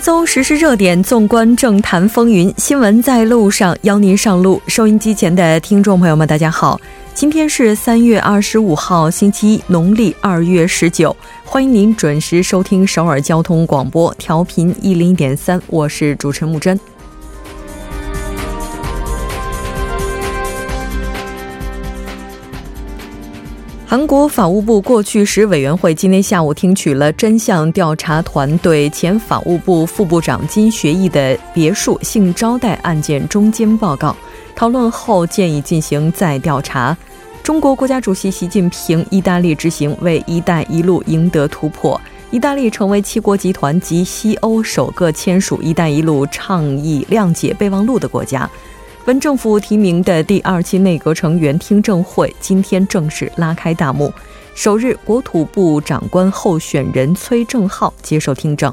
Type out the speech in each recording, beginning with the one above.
搜实时热点，纵观政坛风云，新闻在路上，邀您上路。收音机前的听众朋友们，大家好，今天是三月二十五号，星期一，农历二月十九，欢迎您准时收听首尔交通广播，调频一零点三，我是主持人木真。韩国法务部过去时委员会今天下午听取了真相调查团对前法务部副部长金学义的别墅性招待案件中间报告，讨论后建议进行再调查。中国国家主席习近平意大利之行为“一带一路”赢得突破，意大利成为七国集团及西欧首个签署“一带一路”倡议谅解备忘录的国家。文政府提名的第二期内阁成员听证会今天正式拉开大幕，首日国土部长官候选人崔正浩接受听证。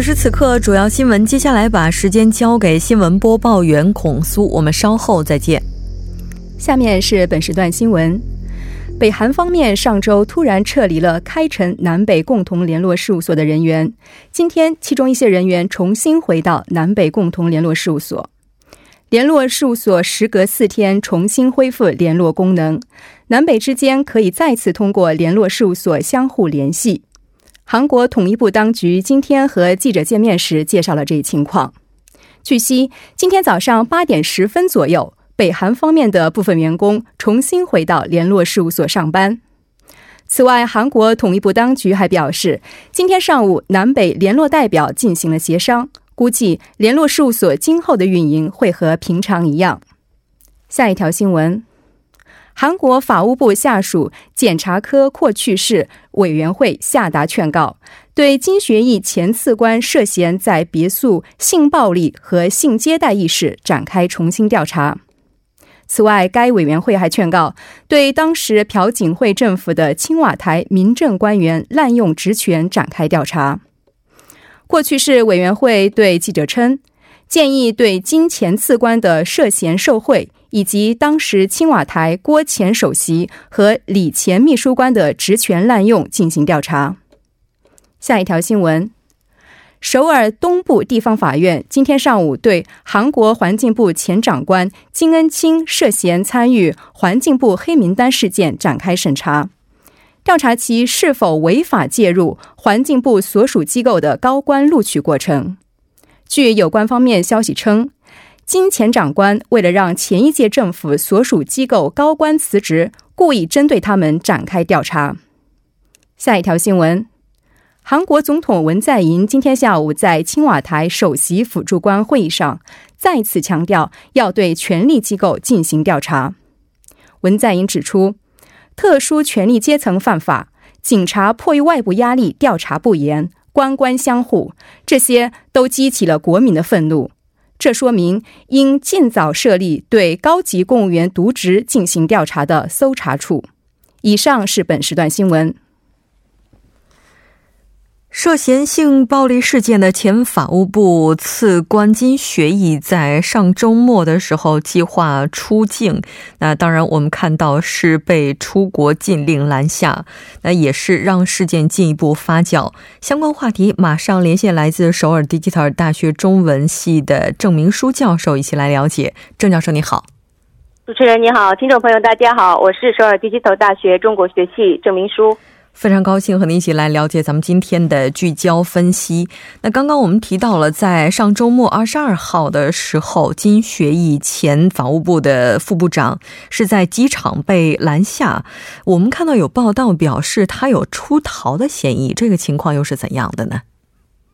此时此刻，主要新闻。接下来把时间交给新闻播报员孔苏，我们稍后再见。下面是本时段新闻：北韩方面上周突然撤离了开城南北共同联络事务所的人员，今天其中一些人员重新回到南北共同联络事务所。联络事务所时隔四天重新恢复联络功能，南北之间可以再次通过联络事务所相互联系。韩国统一部当局今天和记者见面时介绍了这一情况。据悉，今天早上八点十分左右，北韩方面的部分员工重新回到联络事务所上班。此外，韩国统一部当局还表示，今天上午南北联络代表进行了协商，估计联络事务所今后的运营会和平常一样。下一条新闻。韩国法务部下属检察科扩去市委员会下达劝告，对金学义前次官涉嫌在别墅性暴力和性接待一事展开重新调查。此外，该委员会还劝告，对当时朴槿惠政府的青瓦台民政官员滥用职权展开调查。过去式委员会对记者称，建议对金前次官的涉嫌受贿。以及当时青瓦台郭前首席和李前秘书官的职权滥用进行调查。下一条新闻：首尔东部地方法院今天上午对韩国环境部前长官金恩清涉嫌参与环境部黑名单事件展开审查，调查其是否违法介入环境部所属机构的高官录取过程。据有关方面消息称。金前长官为了让前一届政府所属机构高官辞职，故意针对他们展开调查。下一条新闻：韩国总统文在寅今天下午在青瓦台首席辅助官会议上再次强调，要对权力机构进行调查。文在寅指出，特殊权力阶层犯法，警察迫于外部压力调查不严，官官相护，这些都激起了国民的愤怒。这说明应尽早设立对高级公务员渎职进行调查的搜查处。以上是本时段新闻。涉嫌性暴力事件的前法务部次官金学义在上周末的时候计划出境，那当然我们看到是被出国禁令拦下，那也是让事件进一步发酵。相关话题马上连线来自首尔 Digital 大学中文系的郑明书教授，一起来了解。郑教授你好，主持人你好，听众朋友大家好，我是首尔 Digital 大学中国学系郑明书。非常高兴和您一起来了解咱们今天的聚焦分析。那刚刚我们提到了，在上周末二十二号的时候，金学义前法务部的副部长是在机场被拦下。我们看到有报道表示他有出逃的嫌疑，这个情况又是怎样的呢？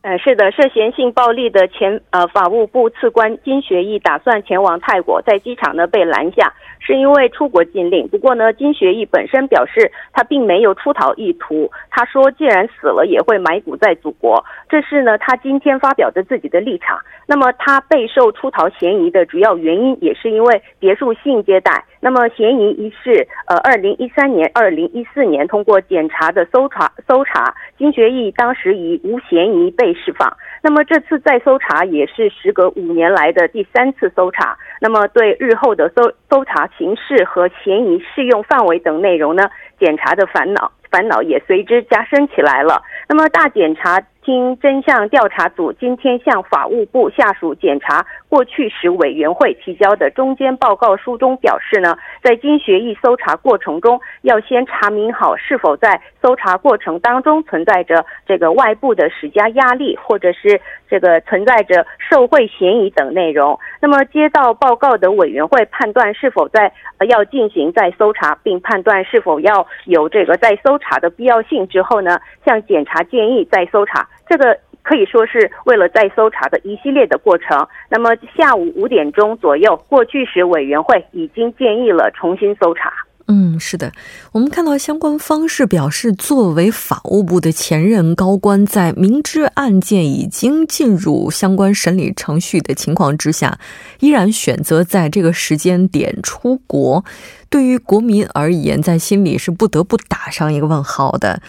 呃，是的，涉嫌性暴力的前呃法务部次官金学义打算前往泰国，在机场呢被拦下，是因为出国禁令。不过呢，金学义本身表示他并没有出逃意图。他说，既然死了，也会埋骨在祖国。这是呢他今天发表的自己的立场。那么他备受出逃嫌疑的主要原因，也是因为别墅性接待。那么嫌疑一事，呃，二零一三年、二零一四年通过检查的搜查搜查，金学义当时以无嫌疑被释放。那么这次再搜查也是时隔五年来的第三次搜查。那么对日后的搜搜查形式和嫌疑适用范围等内容呢，检察的烦恼烦恼也随之加深起来了。那么大检察。厅真相调查组今天向法务部下属检查过去时委员会提交的中间报告书中表示呢，在经学艺搜查过程中，要先查明好是否在搜查过程当中存在着这个外部的施加压力，或者是这个存在着受贿嫌疑等内容。那么接到报告的委员会判断是否在要进行再搜查，并判断是否要有这个再搜查的必要性之后呢，向检察建议再搜查。这个可以说是为了再搜查的一系列的过程。那么下午五点钟左右，过去时委员会已经建议了重新搜查。嗯，是的，我们看到相关方式表示，作为法务部的前任高官，在明知案件已经进入相关审理程序的情况之下，依然选择在这个时间点出国，对于国民而言，在心里是不得不打上一个问号的。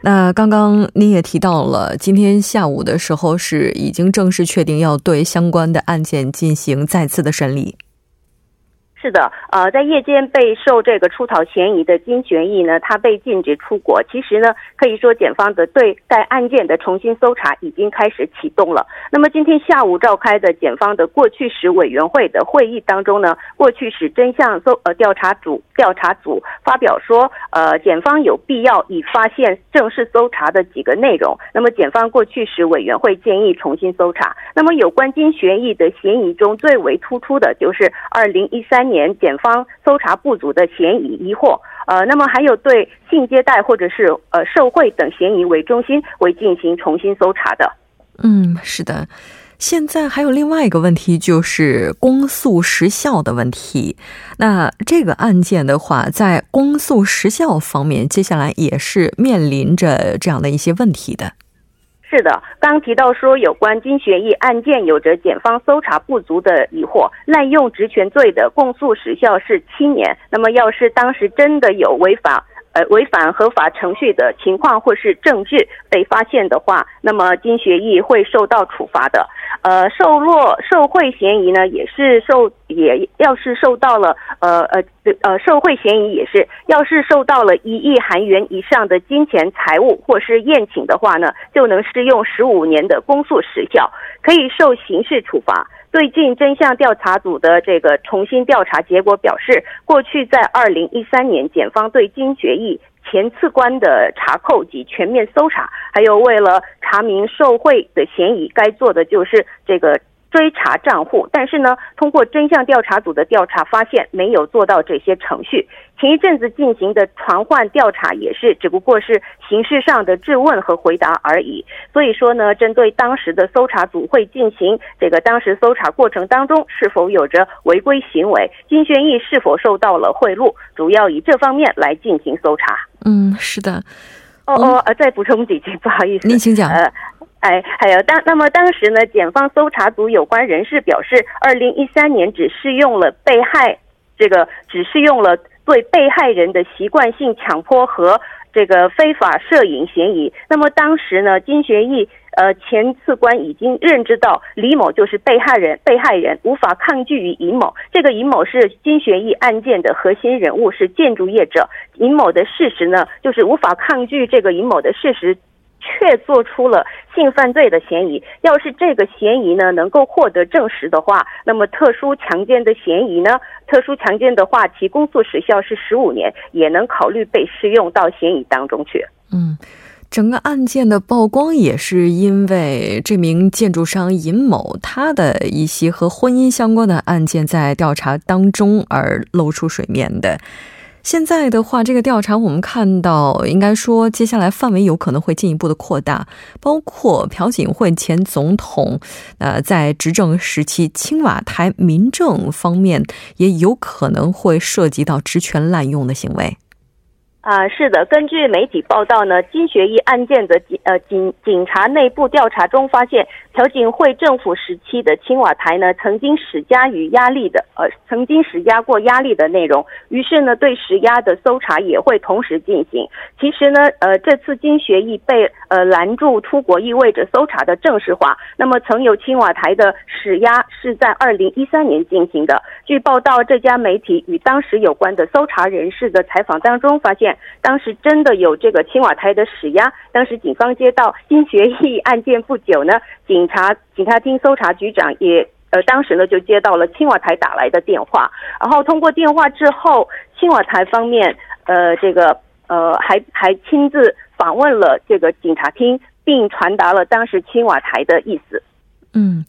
那刚刚您也提到了，今天下午的时候是已经正式确定要对相关的案件进行再次的审理。是的，呃，在夜间被受这个出逃嫌疑的金学义呢，他被禁止出国。其实呢，可以说检方的对该案件的重新搜查已经开始启动了。那么今天下午召开的检方的过去时委员会的会议当中呢，过去时真相搜呃调查组调查组发表说，呃，检方有必要已发现正式搜查的几个内容。那么检方过去时委员会建议重新搜查。那么有关金学义的嫌疑中最为突出的就是二零一三。年检方搜查不足的嫌疑疑惑，呃，那么还有对性接待或者是呃受贿等嫌疑为中心为进行重新搜查的。嗯，是的。现在还有另外一个问题，就是公诉时效的问题。那这个案件的话，在公诉时效方面，接下来也是面临着这样的一些问题的。是的，刚提到说有关金学义案件有着检方搜查不足的疑惑，滥用职权罪的公诉时效是七年。那么，要是当时真的有违法。呃，违反合法程序的情况或是证据被发现的话，那么金学义会受到处罚的。呃，受落受贿嫌疑呢，也是受也要是受到了呃呃呃受贿嫌疑也是要是受到了一亿韩元以上的金钱财物或是宴请的话呢，就能适用十五年的公诉时效，可以受刑事处罚。最近真相调查组的这个重新调查结果表示，过去在二零一三年，检方对金学义前次官的查扣及全面搜查，还有为了查明受贿的嫌疑，该做的就是这个。追查账户，但是呢，通过真相调查组的调查发现，没有做到这些程序。前一阵子进行的传唤调查也是，只不过是形式上的质问和回答而已。所以说呢，针对当时的搜查组会进行这个当时搜查过程当中是否有着违规行为，金轩义是否受到了贿赂，主要以这方面来进行搜查。嗯，是的。哦哦，呃，再补充几句，不好意思。您请讲。呃。哎，还有当那么当时呢，检方搜查组有关人士表示，二零一三年只适用了被害这个，只适用了对被害人的习惯性强迫和这个非法摄影嫌疑。那么当时呢，金学义呃前次官已经认知到李某就是被害人，被害人无法抗拒于尹某。这个尹某是金学义案件的核心人物，是建筑业者。尹某的事实呢，就是无法抗拒这个尹某的事实。却做出了性犯罪的嫌疑。要是这个嫌疑呢能够获得证实的话，那么特殊强奸的嫌疑呢，特殊强奸的话，其公诉时效是十五年，也能考虑被适用到嫌疑当中去。嗯，整个案件的曝光也是因为这名建筑商尹某他的一些和婚姻相关的案件在调查当中而露出水面的。现在的话，这个调查我们看到，应该说接下来范围有可能会进一步的扩大，包括朴槿惠前总统，呃，在执政时期青瓦台民政方面也有可能会涉及到职权滥用的行为。啊，是的，根据媒体报道呢，金学义案件的警呃警警察内部调查中发现，朴槿惠政府时期的青瓦台呢，曾经施加于压力的呃，曾经施加过压力的内容，于是呢，对施压的搜查也会同时进行。其实呢，呃，这次金学义被呃拦住出国，意味着搜查的正式化。那么，曾有青瓦台的施压是在二零一三年进行的。据报道，这家媒体与当时有关的搜查人士的采访当中发现。当时真的有这个青瓦台的施压。当时警方接到金学义案件不久呢，警察警察厅搜查局长也呃，当时呢就接到了青瓦台打来的电话，然后通过电话之后，青瓦台方面呃这个呃还还亲自访问了这个警察厅，并传达了当时青瓦台的意思。嗯。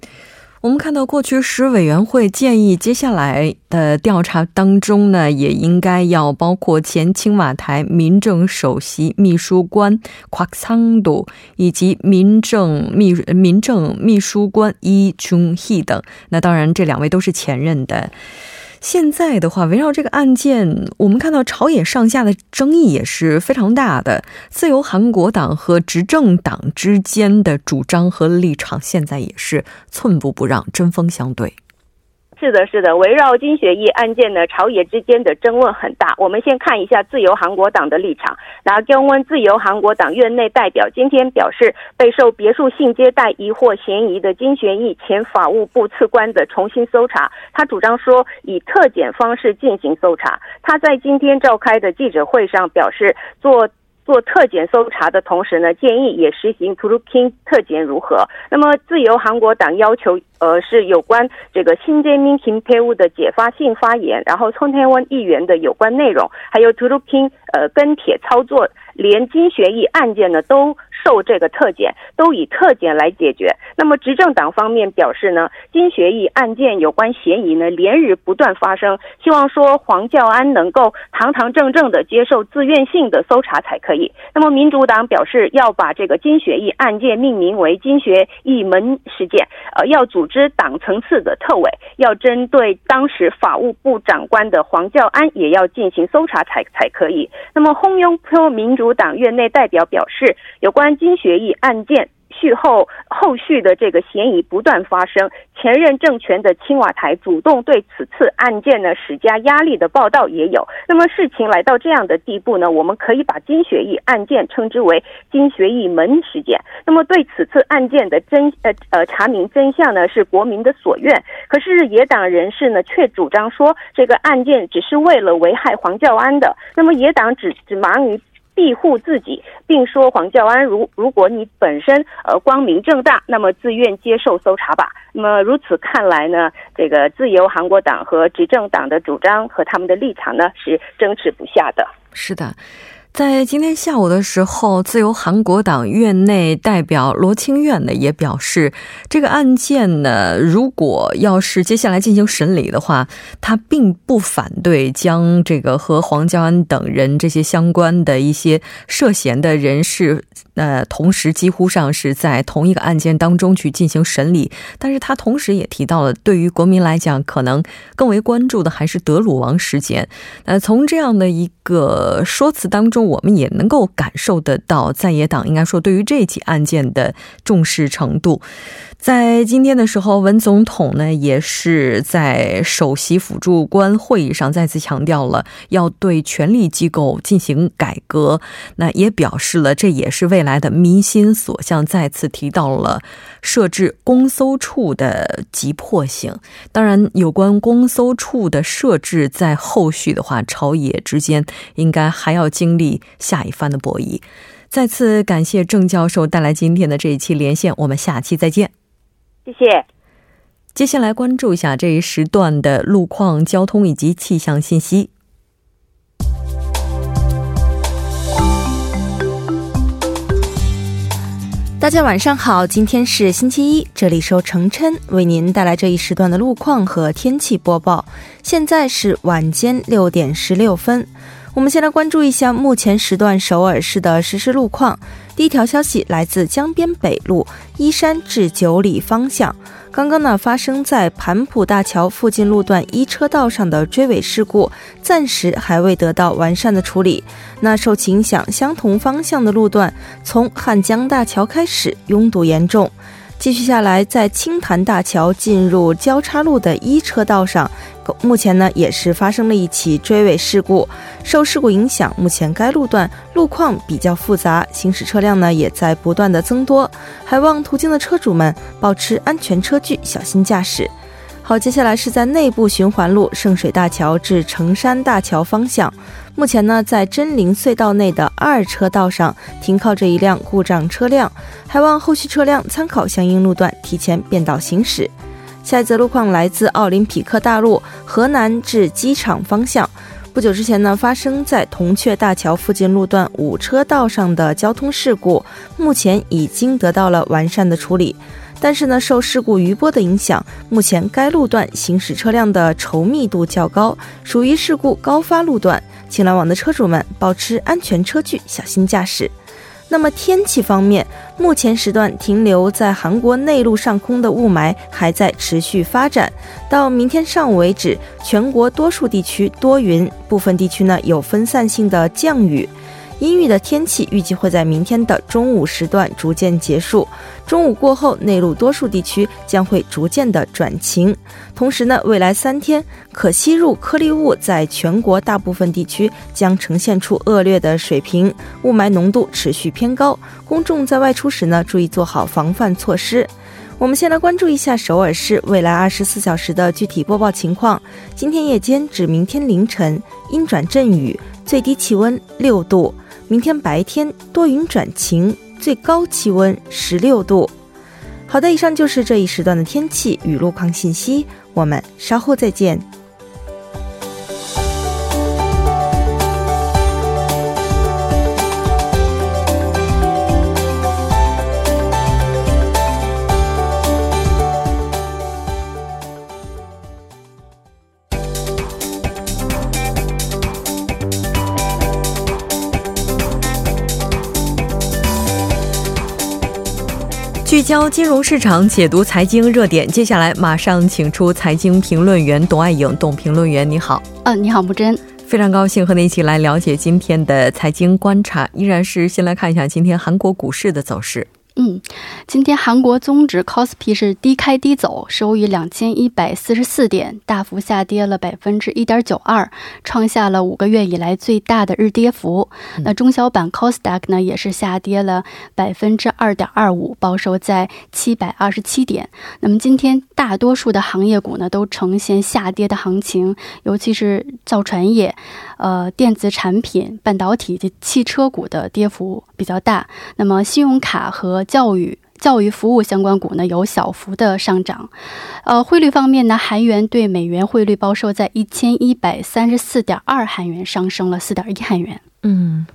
我们看到，过去时委员会建议，接下来的调查当中呢，也应该要包括前青瓦台民政首席秘书官 quaksando 以及民政秘民政秘书官伊琼希等。那当然，这两位都是前任的。现在的话，围绕这个案件，我们看到朝野上下的争议也是非常大的。自由韩国党和执政党之间的主张和立场，现在也是寸步不让，针锋相对。是的，是的，围绕金学义案件呢，朝野之间的争论很大。我们先看一下自由韩国党的立场。那姜温自由韩国党院内代表今天表示，备受别墅性接待疑惑嫌疑的金学义前法务部次官的重新搜查，他主张说以特检方式进行搜查。他在今天召开的记者会上表示，做。做特检搜查的同时呢，建议也实行 t r u k i n g 特检如何？那么自由韩国党要求，呃，是有关这个新建民情配物的解发性发言，然后冲天温议员的有关内容，还有 t r u k i n g 呃跟帖操作，连金学义案件呢都。受这个特检都以特检来解决。那么执政党方面表示呢，金学义案件有关嫌疑呢连日不断发生，希望说黄教安能够堂堂正正的接受自愿性的搜查才可以。那么民主党表示要把这个金学义案件命名为金学义门事件，呃，要组织党层次的特委，要针对当时法务部长官的黄教安也要进行搜查才才可以。那么轰庸坡民主党院内代表表示，有关。金学义案件续后后续的这个嫌疑不断发生，前任政权的青瓦台主动对此次案件呢施加压力的报道也有。那么事情来到这样的地步呢，我们可以把金学义案件称之为金学义门事件。那么对此次案件的真呃呃查明真相呢，是国民的所愿。可是野党人士呢却主张说，这个案件只是为了危害黄教安的。那么野党只只忙于。庇护自己，并说黄教安，如如果你本身呃光明正大，那么自愿接受搜查吧。那么如此看来呢，这个自由韩国党和执政党的主张和他们的立场呢是争执不下的。是的。在今天下午的时候，自由韩国党院内代表罗清苑呢也表示，这个案件呢，如果要是接下来进行审理的话，他并不反对将这个和黄教安等人这些相关的一些涉嫌的人士，呃，同时几乎上是在同一个案件当中去进行审理。但是他同时也提到了，对于国民来讲，可能更为关注的还是德鲁王事件。那从这样的一个说辞当中。我们也能够感受得到，在野党应该说对于这起案件的重视程度。在今天的时候，文总统呢也是在首席辅助官会议上再次强调了要对权力机构进行改革，那也表示了这也是未来的民心所向，再次提到了设置公搜处的急迫性。当然，有关公搜处的设置，在后续的话，朝野之间应该还要经历下一番的博弈。再次感谢郑教授带来今天的这一期连线，我们下期再见。谢谢。接下来关注一下这一时段的路况、交通以及气象信息。大家晚上好，今天是星期一，这里是程琛为您带来这一时段的路况和天气播报。现在是晚间六点十六分。我们先来关注一下目前时段首尔市的实时路况。第一条消息来自江边北路依山至九里方向，刚刚呢发生在盘浦大桥附近路段一车道上的追尾事故，暂时还未得到完善的处理。那受其影响，相同方向的路段从汉江大桥开始拥堵严重。继续下来，在青潭大桥进入交叉路的一车道上，目前呢也是发生了一起追尾事故。受事故影响，目前该路段路况比较复杂，行驶车辆呢也在不断的增多，还望途经的车主们保持安全车距，小心驾驶。好，接下来是在内部循环路圣水大桥至成山大桥方向。目前呢，在真灵隧道内的二车道上停靠着一辆故障车辆，还望后续车辆参考相应路段提前变道行驶。下一则路况来自奥林匹克大路河南至机场方向。不久之前呢，发生在铜雀大桥附近路段五车道上的交通事故，目前已经得到了完善的处理。但是呢，受事故余波的影响，目前该路段行驶车辆的稠密度较高，属于事故高发路段，请来往的车主们保持安全车距，小心驾驶。那么天气方面，目前时段停留在韩国内陆上空的雾霾还在持续发展，到明天上午为止，全国多数地区多云，部分地区呢有分散性的降雨。阴郁的天气预计会在明天的中午时段逐渐结束，中午过后，内陆多数地区将会逐渐的转晴。同时呢，未来三天可吸入颗粒物在全国大部分地区将呈现出恶劣的水平，雾霾浓度持续偏高，公众在外出时呢，注意做好防范措施。我们先来关注一下首尔市未来二十四小时的具体播报情况。今天夜间至明天凌晨阴转阵雨，最低气温六度。明天白天多云转晴，最高气温十六度。好的，以上就是这一时段的天气与路况信息，我们稍后再见。焦金融市场，解读财经热点。接下来马上请出财经评论员董爱颖，董评论员，你好。嗯，你好，木真。非常高兴和你一起来了解今天的财经观察。依然是先来看一下今天韩国股市的走势。嗯，今天韩国综指 c o s p i 是低开低走，收于两千一百四十四点，大幅下跌了百分之一点九二，创下了五个月以来最大的日跌幅。那中小板 c o s d a q 呢，也是下跌了百分之二点二五，报收在七百二十七点。那么今天大多数的行业股呢，都呈现下跌的行情，尤其是造船业、呃电子产品、半导体及汽车股的跌幅比较大。那么信用卡和教育、教育服务相关股呢有小幅的上涨，呃，汇率方面呢，韩元对美元汇率报收在一千一百三十四点二韩元，上升了四点一韩元。嗯。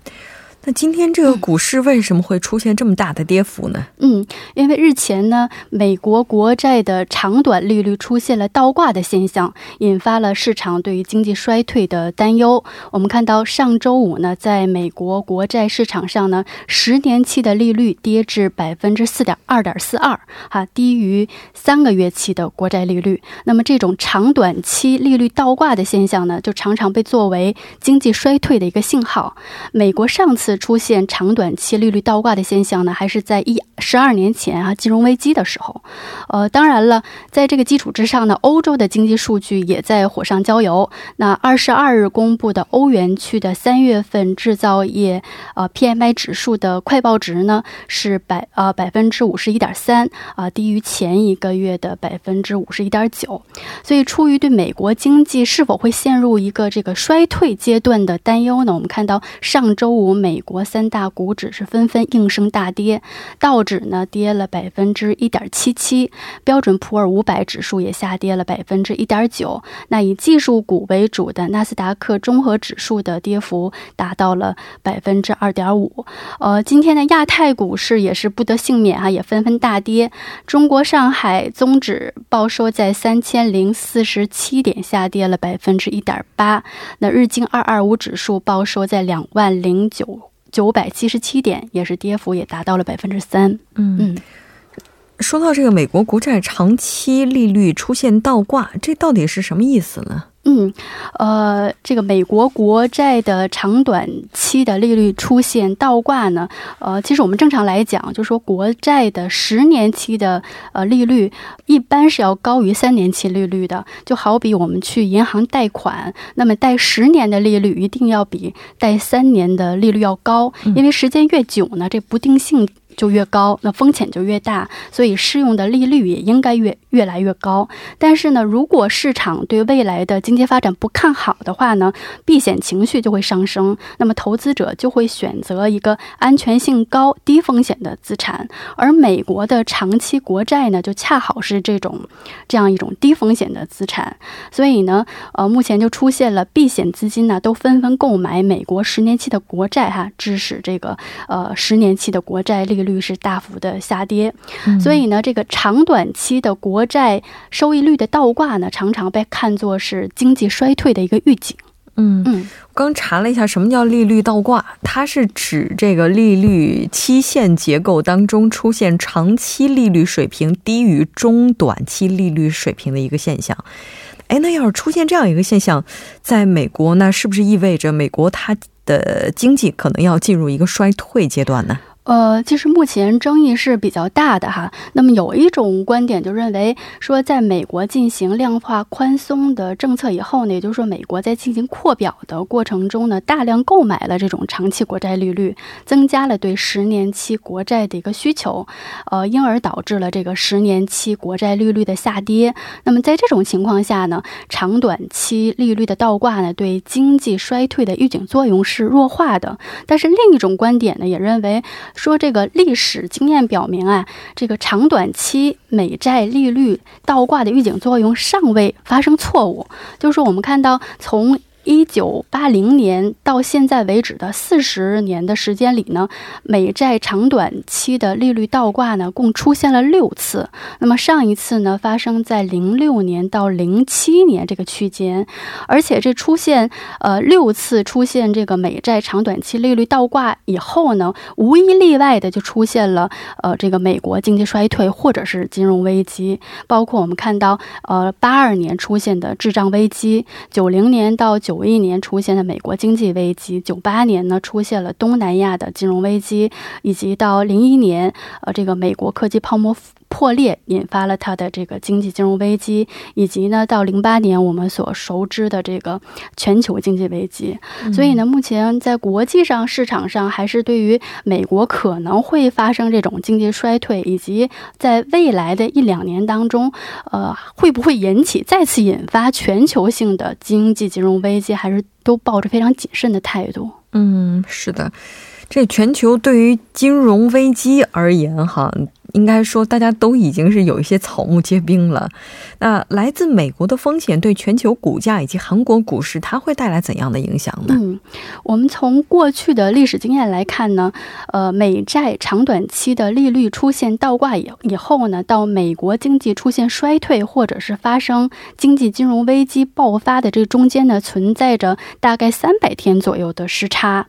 那今天这个股市为什么会出现这么大的跌幅呢？嗯，因为日前呢，美国国债的长短利率出现了倒挂的现象，引发了市场对于经济衰退的担忧。我们看到上周五呢，在美国国债市场上呢，十年期的利率跌至百分之四点二点四二，哈，低于三个月期的国债利率。那么这种长短期利率倒挂的现象呢，就常常被作为经济衰退的一个信号。美国上次出现长短期利率倒挂的现象呢，还是在一十二年前啊金融危机的时候。呃，当然了，在这个基础之上呢，欧洲的经济数据也在火上浇油。那二十二日公布的欧元区的三月份制造业呃 PMI 指数的快报值呢是百呃百分之五十一点三啊，低于前一个月的百分之五十一点九。所以，出于对美国经济是否会陷入一个这个衰退阶段的担忧呢，我们看到上周五美。国三大股指是纷纷应声大跌，道指呢跌了百分之一点七七，标准普尔五百指数也下跌了百分之一点九。那以技术股为主的纳斯达克综合指数的跌幅达到了百分之二点五。呃，今天的亚太股市也是不得幸免啊，也纷纷大跌。中国上海综指报收在三千零四十七点，下跌了百分之一点八。那日经二二五指数报收在两万零九九百七十七点，也是跌幅也达到了百分之三。嗯嗯，说到这个美国国债长期利率出现倒挂，这到底是什么意思呢？嗯，呃，这个美国国债的长短期的利率出现倒挂呢，呃，其实我们正常来讲，就说国债的十年期的呃利率一般是要高于三年期利率的，就好比我们去银行贷款，那么贷十年的利率一定要比贷三年的利率要高，因为时间越久呢，这不定性。就越高，那风险就越大，所以适用的利率也应该越越来越高。但是呢，如果市场对未来的经济发展不看好的话呢，避险情绪就会上升，那么投资者就会选择一个安全性高、低风险的资产。而美国的长期国债呢，就恰好是这种这样一种低风险的资产。所以呢，呃，目前就出现了避险资金呢都纷纷购买美国十年期的国债，哈，致使这个呃十年期的国债利率是大幅的下跌，所以呢，这个长短期的国债收益率的倒挂呢，常常被看作是经济衰退的一个预警。嗯嗯，刚查了一下，什么叫利率倒挂？它是指这个利率期限结构当中出现长期利率水平低于中短期利率水平的一个现象。哎，那要是出现这样一个现象，在美国，那是不是意味着美国它的经济可能要进入一个衰退阶段呢？呃，其实目前争议是比较大的哈。那么有一种观点就认为说，在美国进行量化宽松的政策以后呢，也就是说，美国在进行扩表的过程中呢，大量购买了这种长期国债利率，增加了对十年期国债的一个需求，呃，因而导致了这个十年期国债利率的下跌。那么在这种情况下呢，长短期利率的倒挂呢，对经济衰退的预警作用是弱化的。但是另一种观点呢，也认为。说这个历史经验表明啊，这个长短期美债利率倒挂的预警作用尚未发生错误，就是说我们看到从。一九八零年到现在为止的四十年的时间里呢，美债长短期的利率倒挂呢，共出现了六次。那么上一次呢，发生在零六年到零七年这个区间，而且这出现呃六次出现这个美债长短期利率倒挂以后呢，无一例外的就出现了呃这个美国经济衰退或者是金融危机，包括我们看到呃八二年出现的滞胀危机，九零年到九。九一年出现的美国经济危机，九八年呢出现了东南亚的金融危机，以及到零一年，呃，这个美国科技泡沫。破裂引发了它的这个经济金融危机，以及呢，到零八年我们所熟知的这个全球经济危机。所以呢，目前在国际上市场上还是对于美国可能会发生这种经济衰退，以及在未来的一两年当中，呃，会不会引起再次引发全球性的经济金融危机，还是都抱着非常谨慎的态度。嗯，是的，这全球对于金融危机而言，哈。应该说，大家都已经是有一些草木皆兵了。那来自美国的风险对全球股价以及韩国股市，它会带来怎样的影响呢？嗯，我们从过去的历史经验来看呢，呃，美债长短期的利率出现倒挂以以后呢，到美国经济出现衰退或者是发生经济金融危机爆发的这中间呢，存在着大概三百天左右的时差，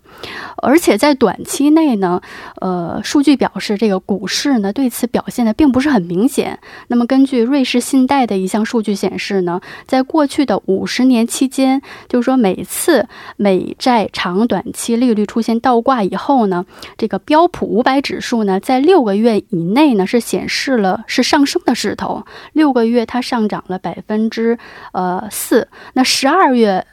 而且在短期内呢，呃，数据表示这个股市呢对。此表现的并不是很明显。那么，根据瑞士信贷的一项数据显示呢，在过去的五十年期间，就是说每次美债长短期利率出现倒挂以后呢，这个标普五百指数呢，在六个月以内呢是显示了是上升的势头，六个月它上涨了百分之呃四。那十二月。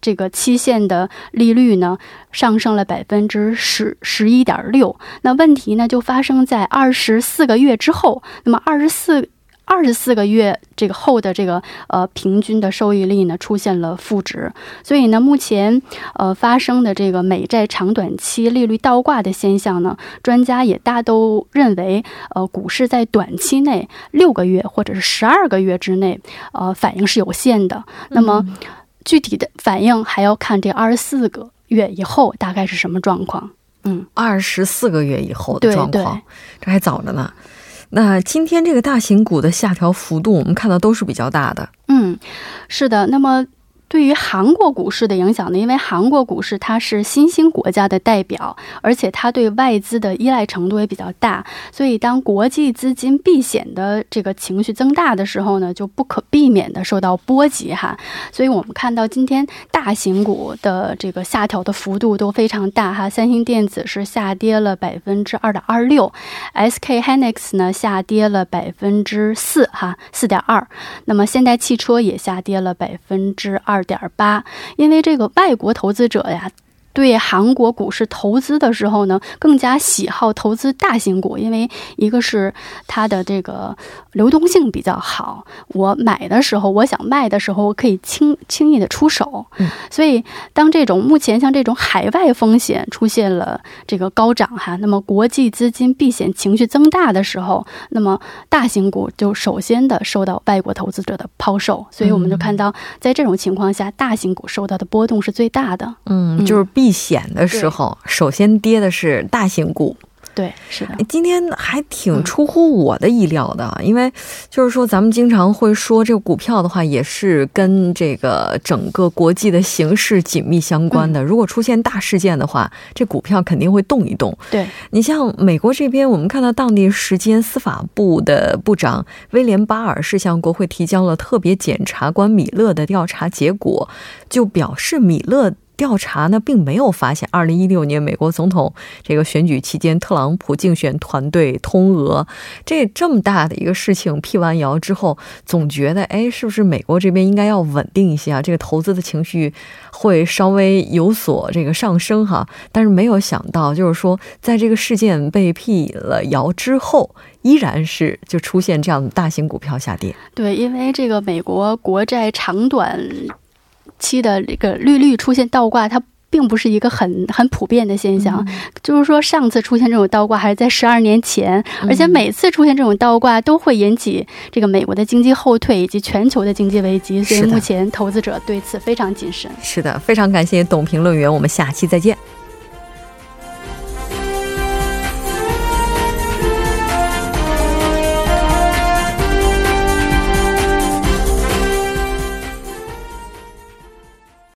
这个期限的利率呢上升了百分之十十一点六，那问题呢就发生在二十四个月之后。那么二十四二十四个月这个后的这个呃平均的收益率呢出现了负值，所以呢，目前呃发生的这个美债长短期利率倒挂的现象呢，专家也大都认为，呃，股市在短期内六个月或者是十二个月之内，呃，反应是有限的。那么具体的反应还要看这二十四个月以后大概是什么状况。嗯，二十四个月以后的状况，这还早着呢。那今天这个大型股的下调幅度，我们看到都是比较大的。嗯，是的。那么。对于韩国股市的影响呢？因为韩国股市它是新兴国家的代表，而且它对外资的依赖程度也比较大，所以当国际资金避险的这个情绪增大的时候呢，就不可避免的受到波及哈。所以我们看到今天大型股的这个下调的幅度都非常大哈。三星电子是下跌了百分之二点二六，SK hynix 呢下跌了百分之四哈，四点二。那么现代汽车也下跌了百分之二。点八，因为这个外国投资者呀。对韩国股市投资的时候呢，更加喜好投资大型股，因为一个是它的这个流动性比较好，我买的时候，我想卖的时候，我可以轻轻易的出手。嗯，所以当这种目前像这种海外风险出现了这个高涨哈，那么国际资金避险情绪增大的时候，那么大型股就首先的受到外国投资者的抛售，所以我们就看到在这种情况下，大型股受到的波动是最大的。嗯，就是避。避险的时候，首先跌的是大型股。对，是的。今天还挺出乎我的意料的，因为就是说，咱们经常会说这个股票的话，也是跟这个整个国际的形势紧密相关的。如果出现大事件的话，这股票肯定会动一动。对你像美国这边，我们看到当地时间司法部的部长威廉巴尔是向国会提交了特别检察官米勒的调查结果，就表示米勒。调查呢，并没有发现二零一六年美国总统这个选举期间，特朗普竞选团队通俄这这么大的一个事情辟完谣之后，总觉得哎，是不是美国这边应该要稳定一些啊？这个投资的情绪会稍微有所这个上升哈。但是没有想到，就是说在这个事件被辟了谣之后，依然是就出现这样的大型股票下跌。对，因为这个美国国债长短。期的这个利率出现倒挂，它并不是一个很很普遍的现象。就是说，上次出现这种倒挂还是在十二年前，而且每次出现这种倒挂都会引起这个美国的经济后退以及全球的经济危机。所以目前投资者对此非常谨慎。是的，非常感谢董评论员，我们下期再见。